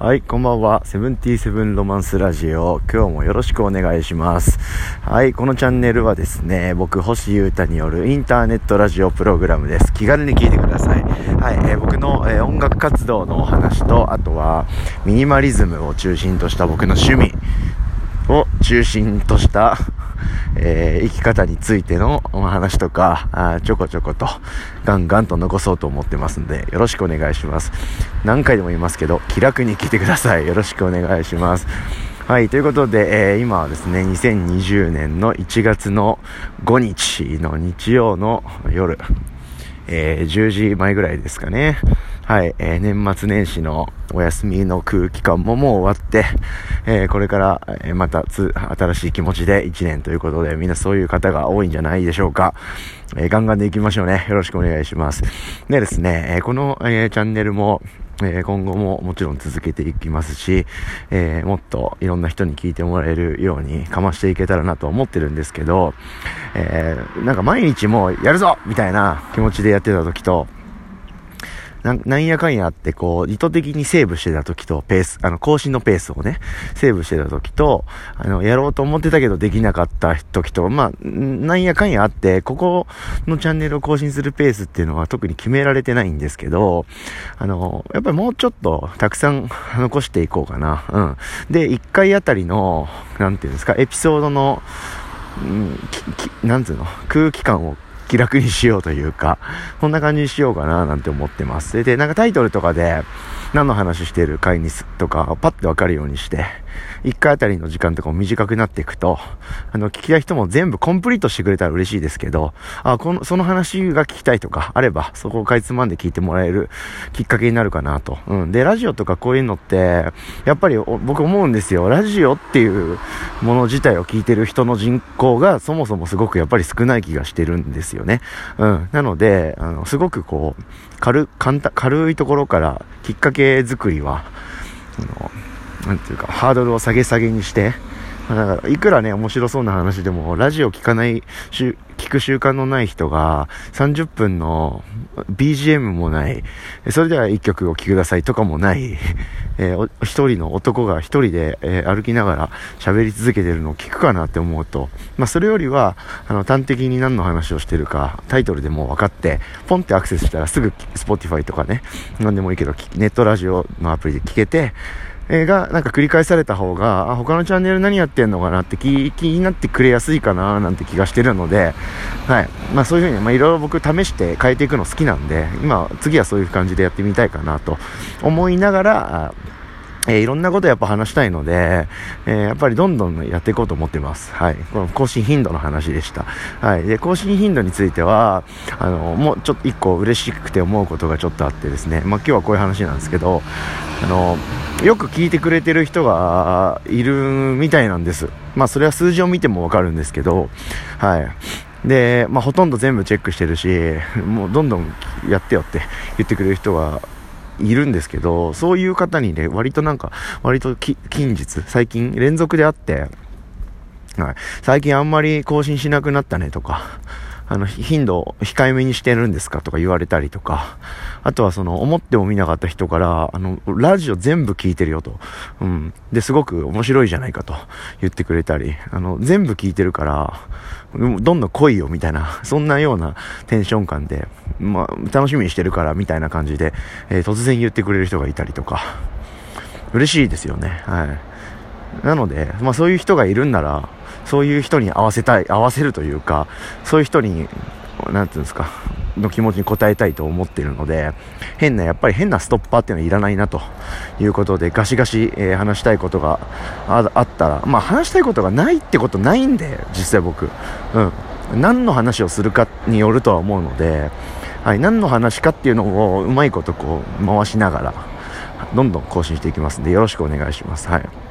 はい、こんばんは。セブンティーセブンロマンスラジオ。今日もよろしくお願いします。はい、このチャンネルはですね、僕、星優太によるインターネットラジオプログラムです。気軽に聞いてください。はい、えー、僕の、えー、音楽活動のお話と、あとは、ミニマリズムを中心とした僕の趣味を中心とした えー、生き方についてのお話とか、あちょこちょこと、ガンガンと残そうと思ってますんで、よろしくお願いします。何回でも言いますけど、気楽に聞いてください。よろしくお願いします。はい、ということで、えー、今はですね、2020年の1月の5日の日曜の夜、えー、10時前ぐらいですかね。はい、えー、年末年始のお休みの空気感ももう終わって、えー、これから、え、また、新しい気持ちで1年ということで、みんなそういう方が多いんじゃないでしょうか。えー、ガンガンでいきましょうね。よろしくお願いします。でですね、えこの、えチャンネルも、え今後ももちろん続けていきますし、えもっといろんな人に聞いてもらえるようにかましていけたらなと思ってるんですけど、えなんか毎日もうやるぞみたいな気持ちでやってた時と、なんやかんやあって、こう、意図的にセーブしてた時と、ペース、あの、更新のペースをね、セーブしてた時と、あの、やろうと思ってたけどできなかった時と、まあ、なんやかんやあって、ここのチャンネルを更新するペースっていうのは特に決められてないんですけど、あの、やっぱりもうちょっとたくさん 残していこうかな。うん。で、1回あたりの、なんていうんですか、エピソードの、うん、なんつうの、空気感を気楽にしようというか、こんな感じにしようかななんて思ってます。で、なんかタイトルとかで何の話してる回にすとかパッてわかるようにして、1回あたりの時間とかも短くなっていくと、あの、聞きたい人も全部コンプリートしてくれたら嬉しいですけど、あ、この、その話が聞きたいとかあれば、そこをかいつまんで聞いてもらえるきっかけになるかなと。うん。で、ラジオとかこういうのって、やっぱり僕思うんですよ。ラジオっていうもの自体を聞いてる人の人口がそもそもすごくやっぱり少ない気がしてるんですよね。うん。なので、あの、すごくこう、軽、簡単、軽いところからきっかけ作りは、あの、なんていうか、ハードルを下げ下げにして、だから、いくらね、面白そうな話でも、ラジオ聞かない、聞く習慣のない人が、30分の BGM もない、それでは一曲お聴きください。とかもない、えー、一人の男が一人で、えー、歩きながら喋り続けてるのを聞くかなって思うと、まあ、それよりは、あの、端的に何の話をしてるか、タイトルでも分かって、ポンってアクセスしたらすぐ Spotify とかね、何でもいいけど、ネットラジオのアプリで聞けて、え、が、なんか繰り返された方が、あ、他のチャンネル何やってんのかなって気気になってくれやすいかななんて気がしてるので、はい。まあそういうふうに、まあいろいろ僕試して変えていくの好きなんで、今、次はそういう感じでやってみたいかなと思いながら、えー、いろんなことやっぱ話したいので、えー、やっぱりどんどんやっていこうと思ってます。はい。この更新頻度の話でした。はい。で、更新頻度については、あの、もうちょっと一個嬉しくて思うことがちょっとあってですね、まあ今日はこういう話なんですけど、あの、よく聞いてくれてる人がいるみたいなんです。まあそれは数字を見てもわかるんですけど、はい。で、まあほとんど全部チェックしてるし、もうどんどんやってよって言ってくれる人がいるんですけど、そういう方にね、割となんか、割と近日、最近連続であって、はい、最近あんまり更新しなくなったねとか、あの、頻度を控えめにしてるんですかとか言われたりとか、あとはその、思っても見なかった人から、あの、ラジオ全部聞いてるよと。うん。で、すごく面白いじゃないかと言ってくれたり、あの、全部聞いてるから、どんどん来いよみたいな、そんなようなテンション感で、まあ、楽しみにしてるからみたいな感じで、えー、突然言ってくれる人がいたりとか、嬉しいですよね。はい。なので、まあそういう人がいるんなら、そういう人に合わせたい、合わせるというか、そういう人に、なんていうんですか、の気持ちに応えたいと思っているので、変な、やっぱり変なストッパーっていうのはいらないなということで、ガシガシ、えー、話したいことがあったら、まあ話したいことがないってことないんで、実際僕。うん。何の話をするかによるとは思うので、はい、何の話かっていうのをうまいことこう回しながら、どんどん更新していきますんで、よろしくお願いします。はい。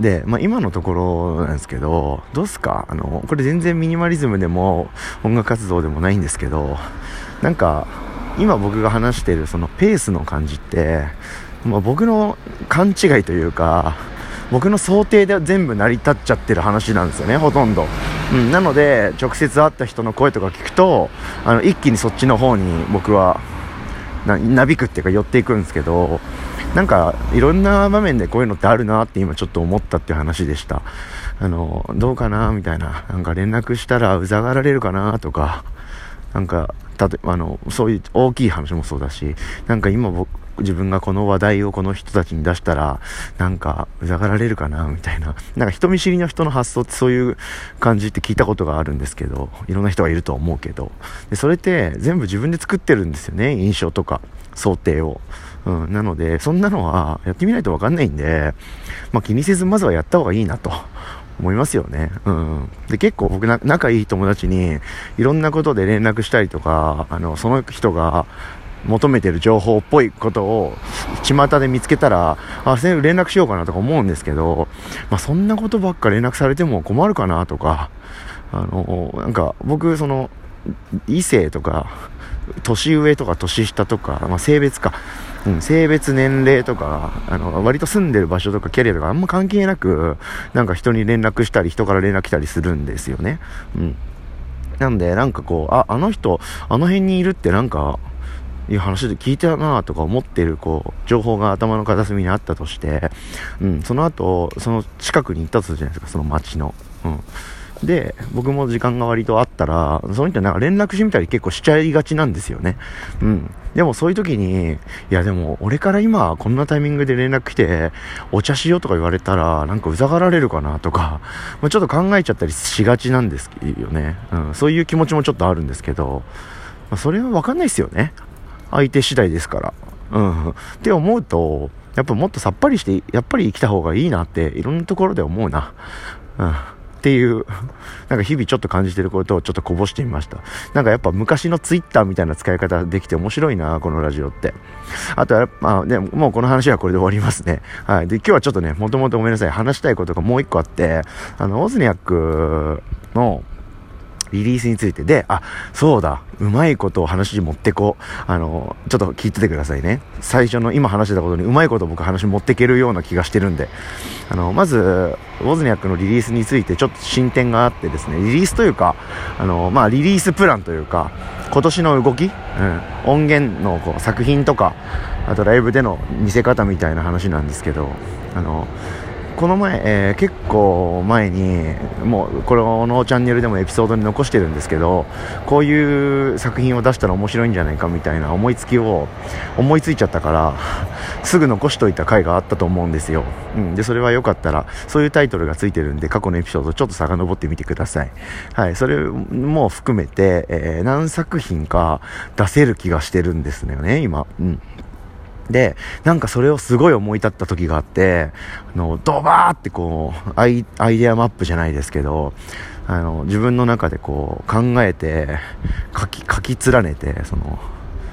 で、まあ、今のところなんですけど、どうすか？あの、これ全然ミニマリズムでも音楽活動でもないんですけど、なんか、今僕が話しているそのペースの感じって、まあ、僕の勘違いというか、僕の想定で全部成り立っちゃってる話なんですよね、ほとんど。うん、なので、直接会った人の声とか聞くと、あの、一気にそっちの方に僕は、な、なびくっていうか寄っていくんですけど、なんかいろんな場面でこういうのってあるなって今ちょっと思ったっていう話でした。あのどうかな？みたいな。なんか連絡したらうざがられるかな？とか。なんかたとあのそういう大きい話もそうだし。なんか今僕自分がこの話題をこの人たちに出したら、なんか、うざがられるかな、みたいな。なんか人見知りの人の発想ってそういう感じって聞いたことがあるんですけど、いろんな人がいると思うけど。で、それって全部自分で作ってるんですよね、印象とか、想定を。うん、なので、そんなのはやってみないとわかんないんで、まあ気にせずまずはやった方がいいなと。思いますよね。うん。で、結構僕仲いい友達に、いろんなことで連絡したりとか、あの、その人が、求めてる情報っぽいことを巷で見つけたら、あ、連絡しようかなとか思うんですけど、まあ、そんなことばっか連絡されても困るかなとか、あの、なんか僕、その、異性とか、年上とか年下とか、まあ、性別か、うん、性別、年齢とか、あの、割と住んでる場所とかキャリアとかあんま関係なく、なんか人に連絡したり、人から連絡来たりするんですよね。うん。なんで、なんかこう、あ、あの人、あの辺にいるってなんか、いう話で聞いたなとか思ってる、こう、情報が頭の片隅にあったとして、うん、その後、その近くに行ったとするじゃないですか、その街の。うん。で、僕も時間が割とあったら、その人なんか連絡してみたり結構しちゃいがちなんですよね。うん。でもそういう時に、いやでも俺から今こんなタイミングで連絡来て、お茶しようとか言われたら、なんかうざがられるかなとか、まあ、ちょっと考えちゃったりしがちなんですよね。うん。そういう気持ちもちょっとあるんですけど、まあ、それはわかんないですよね。相手次第ですから。うん。って思うと、やっぱもっとさっぱりして、やっぱり生きた方がいいなって、いろんなところで思うな。うん。っていう、なんか日々ちょっと感じてることをちょっとこぼしてみました。なんかやっぱ昔のツイッターみたいな使い方できて面白いな、このラジオって。あとは、まあね、もうこの話はこれで終わりますね。はい。で、今日はちょっとね、もともとごめんなさい、話したいことがもう一個あって、あの、オズニャックの、リリースについてで、あ、そうだ、うまいことを話に持ってこう。あの、ちょっと聞いててくださいね。最初の今話してたことにうまいこと僕話持っていけるような気がしてるんで。あの、まず、ウォズニャックのリリースについてちょっと進展があってですね、リリースというか、あの、まあ、リリースプランというか、今年の動き、うん、音源のこう作品とか、あとライブでの見せ方みたいな話なんですけど、あの、この前、えー、結構前にもうこのチャンネルでもエピソードに残してるんですけどこういう作品を出したら面白いんじゃないかみたいな思いつきを思いついちゃったからすぐ残しといた回があったと思うんですよ、うん、でそれはよかったらそういうタイトルがついてるんで過去のエピソードちょっと遡ってみてください。はいそれも含めて、えー、何作品か出せる気がしてるんですよね今。うん。で、なんかそれをすごい思い立った時があって、あの、ドバーってこう、アイアイデアマップじゃないですけど、あの、自分の中でこう、考えて、書き、書き連ねて、その、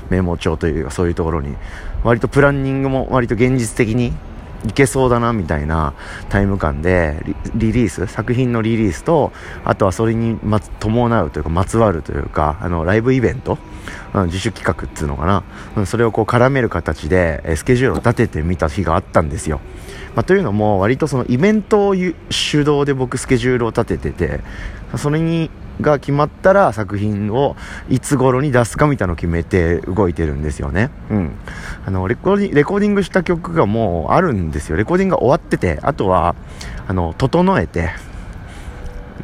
メモ帳というかそういうところに、割とプランニングも割と現実的にいけそうだなみたいなタイム感でリリース作品のリリースとあとはそれに、伴うというかまつわるというかあのライブイベント、うん、自主企画っていうのかな、うん、それをこう絡める形でえスケジュールを立ててみた日があったんですよ、まあ、というのも割とそのイベントを主導で僕スケジュールを立てててそれにが決まったら作品をいつ頃に出すかみたいなのを決めて動いてるんですよね。うん。あの、レコーディレコーディングした曲がもうあるんですよ。レコーディングが終わってて、あとは、あの、整えて、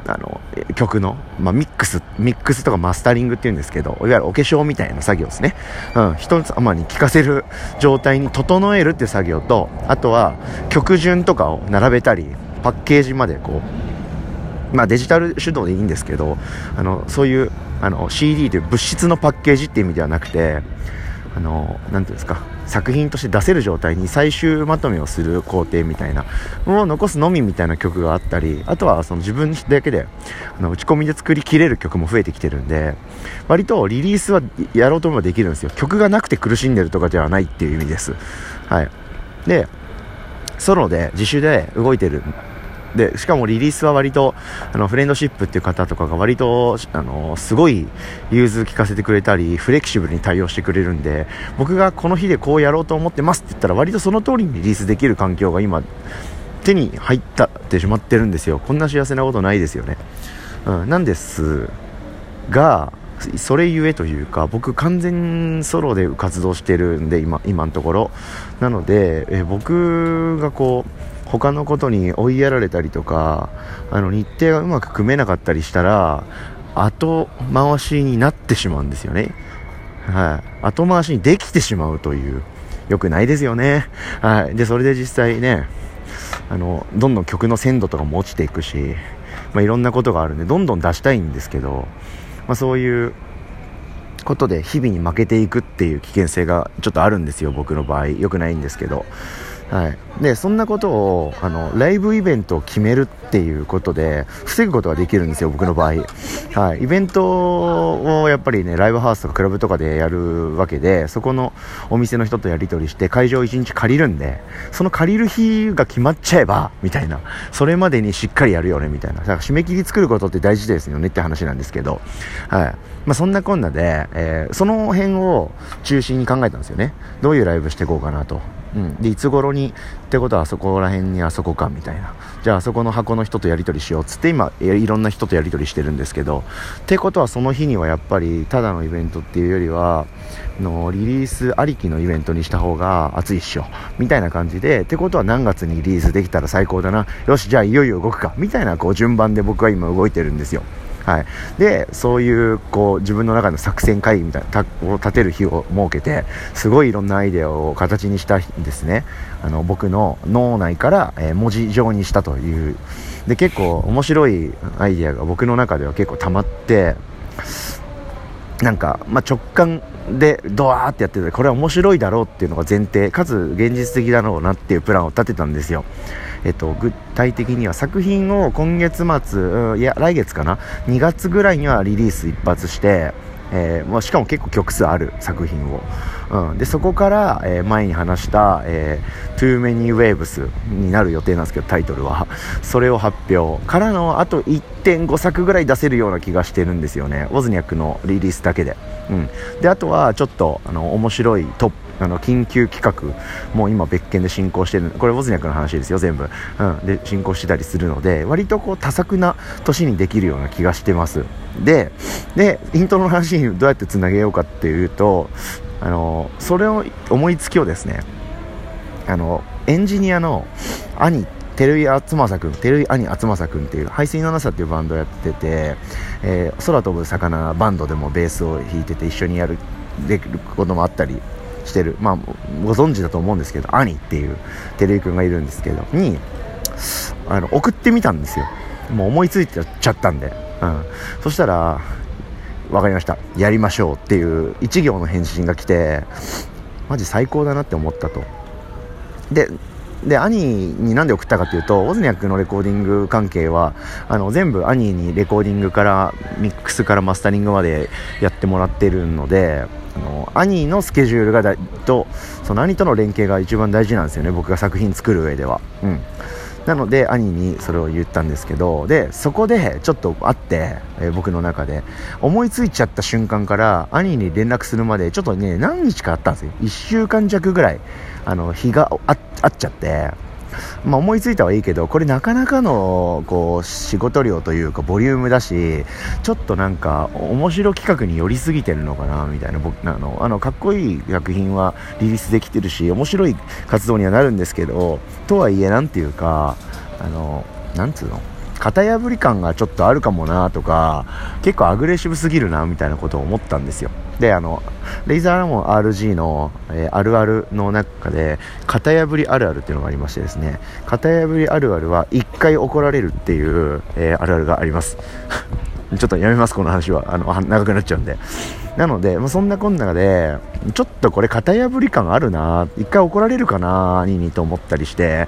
あの、曲の、まあ、ミックス、ミックスとかマスタリングっていうんですけど、いわゆるお化粧みたいな作業ですね。うん、一つまに聴かせる状態に整えるっていう作業と、あとは曲順とかを並べたり、パッケージまでこう、まあ、デジタル手動でいいんですけどあのそういうあの CD という物質のパッケージっていう意味ではなくてあのていうんですか作品として出せる状態に最終まとめをする工程みたいなものを残すのみみたいな曲があったりあとはその自分だけであの打ち込みで作りきれる曲も増えてきてるんで割とリリースはやろうと思えばできるんですよ。曲がなくて苦しんでるとかではないっていう意味です。はい。でソロで自主で動いてるでしかもリリースは割とあのフレンドシップっていう方とかが割とあのすごい融通聞かせてくれたりフレキシブルに対応してくれるんで僕がこの日でこうやろうと思ってますって言ったら割とその通りにリリースできる環境が今手に入ったってしまってるんですよ。こんな幸せなことないですよね、うん、なんですがそれゆえというか僕完全ソロで活動してるんで今今のところ。なので、え僕がこう他のことに追いやられたりとかあの日程がうまく組めなかったりしたら後回しになってしまうんですよね。はい、後回しにできてしまうという良くないですよね、はい、でそれで実際ねあのどんどん曲の鮮度とかも落ちていくし、まあ、いろんなことがあるんでどんどん出したいんですけど、まあ、そういうことで日々に負けていくっていう危険性がちょっとあるんですよ僕の場合。良くないんですけど。はい、でそんなことをあのライブイベントを決めるっていうことで防ぐことができるんですよ、僕の場合、はい、イベントをやっぱりねライブハウスとかクラブとかでやるわけでそこのお店の人とやり取りして会場1日借りるんでその借りる日が決まっちゃえばみたいな。それまでにしっかりやるよねみたいな。だから締め切り作ることって大事ですよねって話なんですけど、はい。まあ、そんなこんなで、えー、その辺を中心に考えたんですよね。どういうライブしていこうかなと。うん、でいつ頃にってことはあそこら辺にあそこかみたいな。じゃああそこの箱の人とやり取りしようっつって今いろんな人とやり取りしてるんですけど。ってことはその日にはやっぱりただのイベントっていうよりはのリリースありきのイベントにした方が熱いっしょ。みたいな感じでってことは何月にリリースできたら最高だな。よしじゃあいよいよ動くか。みたいなこう順番で僕は今動いてるんですよ。はい、でそういうこう自分の中の作戦会議みたいなを立てる日を設けてすごいいろんなアイデアを形にしたんですね。あの僕の脳内から、え文字状にしたという。で結構面白いアイデアが僕の中では結構溜まってなんか、まあ、直感でドワーってやっててこれは面白いだろうっていうのが前提かつ現実的だろうなっていうプランを立てたんですよ。えっと、具体的には作品を今月末、いや、来月かな、2月ぐらいにはリリース一発して、えーまあ、しかも結構曲数ある作品を、うん、でそこから、えー、前に話した、えー、Too Many Waves になる予定なんですけどタイトルは。それを発表からのあと1.5作ぐらい出せるような気がしてるんですよね。ウォズニャックのリリースだけで、うん、であとはちょっとあの面白いトップあの緊急企画も今別件で進行してるこれウォズニャクの話ですよ全部、うん、で進行してたりするので割とこう多作な年にできるような気がしてます。ででイントロの話にどうやってつなげようかっていうとあのそれを思いつきをですねあのエンジニアの兄照井敦正君照井兄敦正君っていう排水のなさっていうバンドをやってて、えー、空飛ぶ魚バンドでもベースを弾いてて一緒にやるできることもあったりしてる、まあ、ご存知だと思うんですけど、兄っていう照井くんがいるんですけど、に、あの、送ってみたんですよ。もう思いついてちゃったんで。うん。そしたら、分かりました。やりましょうっていう一行の返信が来て、マジ最高だなって思ったと。で、で、兄になんで送ったかというと、オズニャックのレコーディング関係は、あの、全部兄にレコーディングから、ミックスからマスタリングまでやってもらってるので、あの兄のスケジュールがだとその兄との連携が一番大事なんですよね。僕が作品作る上では。うん。なので兄にそれを言ったんですけどでそこでちょっと会って、えー、僕の中で思いついちゃった瞬間から兄に連絡するまでちょっとね何日かあったんですよ。1週間弱ぐらいあの日があっちゃって。まあ、思いついたはいいけどこれなかなかのこう仕事量というかボリュームだしちょっとなんか面白企画に寄りすぎてるのかなみたいな僕あのあのかっこいい作品はリリースできてるし面白い活動にはなるんですけどとはいえ何ていうかあのなんつうの？型破り感がちょっとあるかもなとか結構アグレッシブすぎるなみたいなことを思ったんですよ。であのレイザーラモン RG の、えー、あるあるの中で型破りあるあるっていうのがありましてですね型破りあるあるは1回怒られるっていう、えー、あるあるがあります。ちょっとやめますこの話は。あの長くなっちゃうんで。なので、まあ、そんなこんなで、ちょっとこれ型破り感あるな、一回怒られるかな、兄にと思ったりして、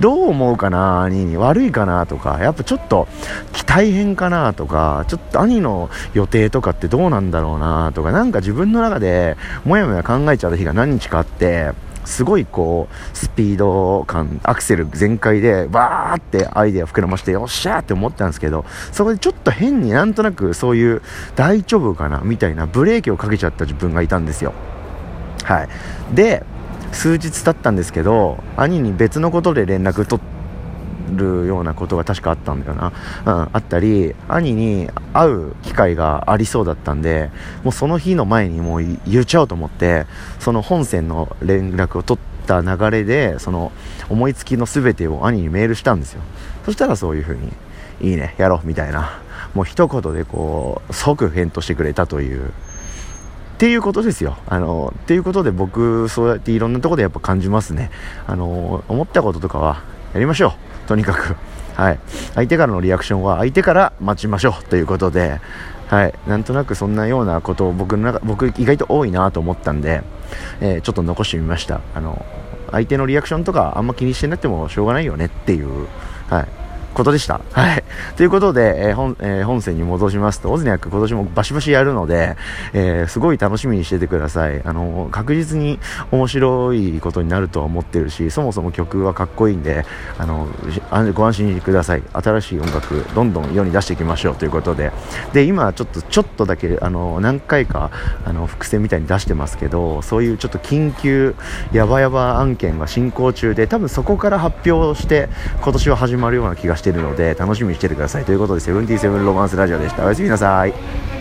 どう思うかな、兄に悪いかなとか、やっぱちょっと大変かなとか、ちょっと兄の予定とかってどうなんだろうなとか、なんか自分の中でもやもや考えちゃった日が何日かあって、すごいこう、スピード感、アクセル全開で、バーってアイデア膨らまして、よっしゃーって思ったんですけど、そこでちょっと変になんとなくそういう、大丈夫かなみたいなブレーキをかけちゃった自分がいたんですよ。はい。で、数日経ったんですけど、兄に別のことで連絡取ってるようなことが確かあったんだよな、うん、あったり兄に会う機会がありそうだったんでもうその日の前にもう言っちゃおうと思ってその本線の連絡を取った流れでその思いつきの全てを兄にメールしたんですよそしたらそういう風にいいねやろうみたいなもう一言でこう即返答してくれたというっていうことですよ。あの、っていうことで僕、そうやっていろんなとこでやっぱ感じますね。あの、思ったこととかはやりましょう。とにかく。はい。相手からのリアクションは相手から待ちましょうということで、はい。なんとなくそんなようなことを僕の中、僕意外と多いなと思ったんで、えー、ちょっと残してみました。あの、相手のリアクションとかあんま気にしてなくてもしょうがないよねっていう、はい。ことでした。はい。ということで、えー、本、えー、本線に戻しますと、オズニャック今年もバシバシやるので、えー、すごい楽しみにしててください。あの、確実に面白いことになるとは思ってるし、そもそも曲はかっこいいんで、あの、ご安心ください。新しい音楽、どんどん世に出していきましょうということで。で、今ちょっと、ちょっとだけ、あの、何回か、あの、伏線みたいに出してますけど、そういうちょっと緊急、やばやば案件が進行中で、多分そこから発表して、今年は始まるような気がしてるので楽しみにしててください。ということでセブンティーセブンロマンスラジオでした。おやすみなさい。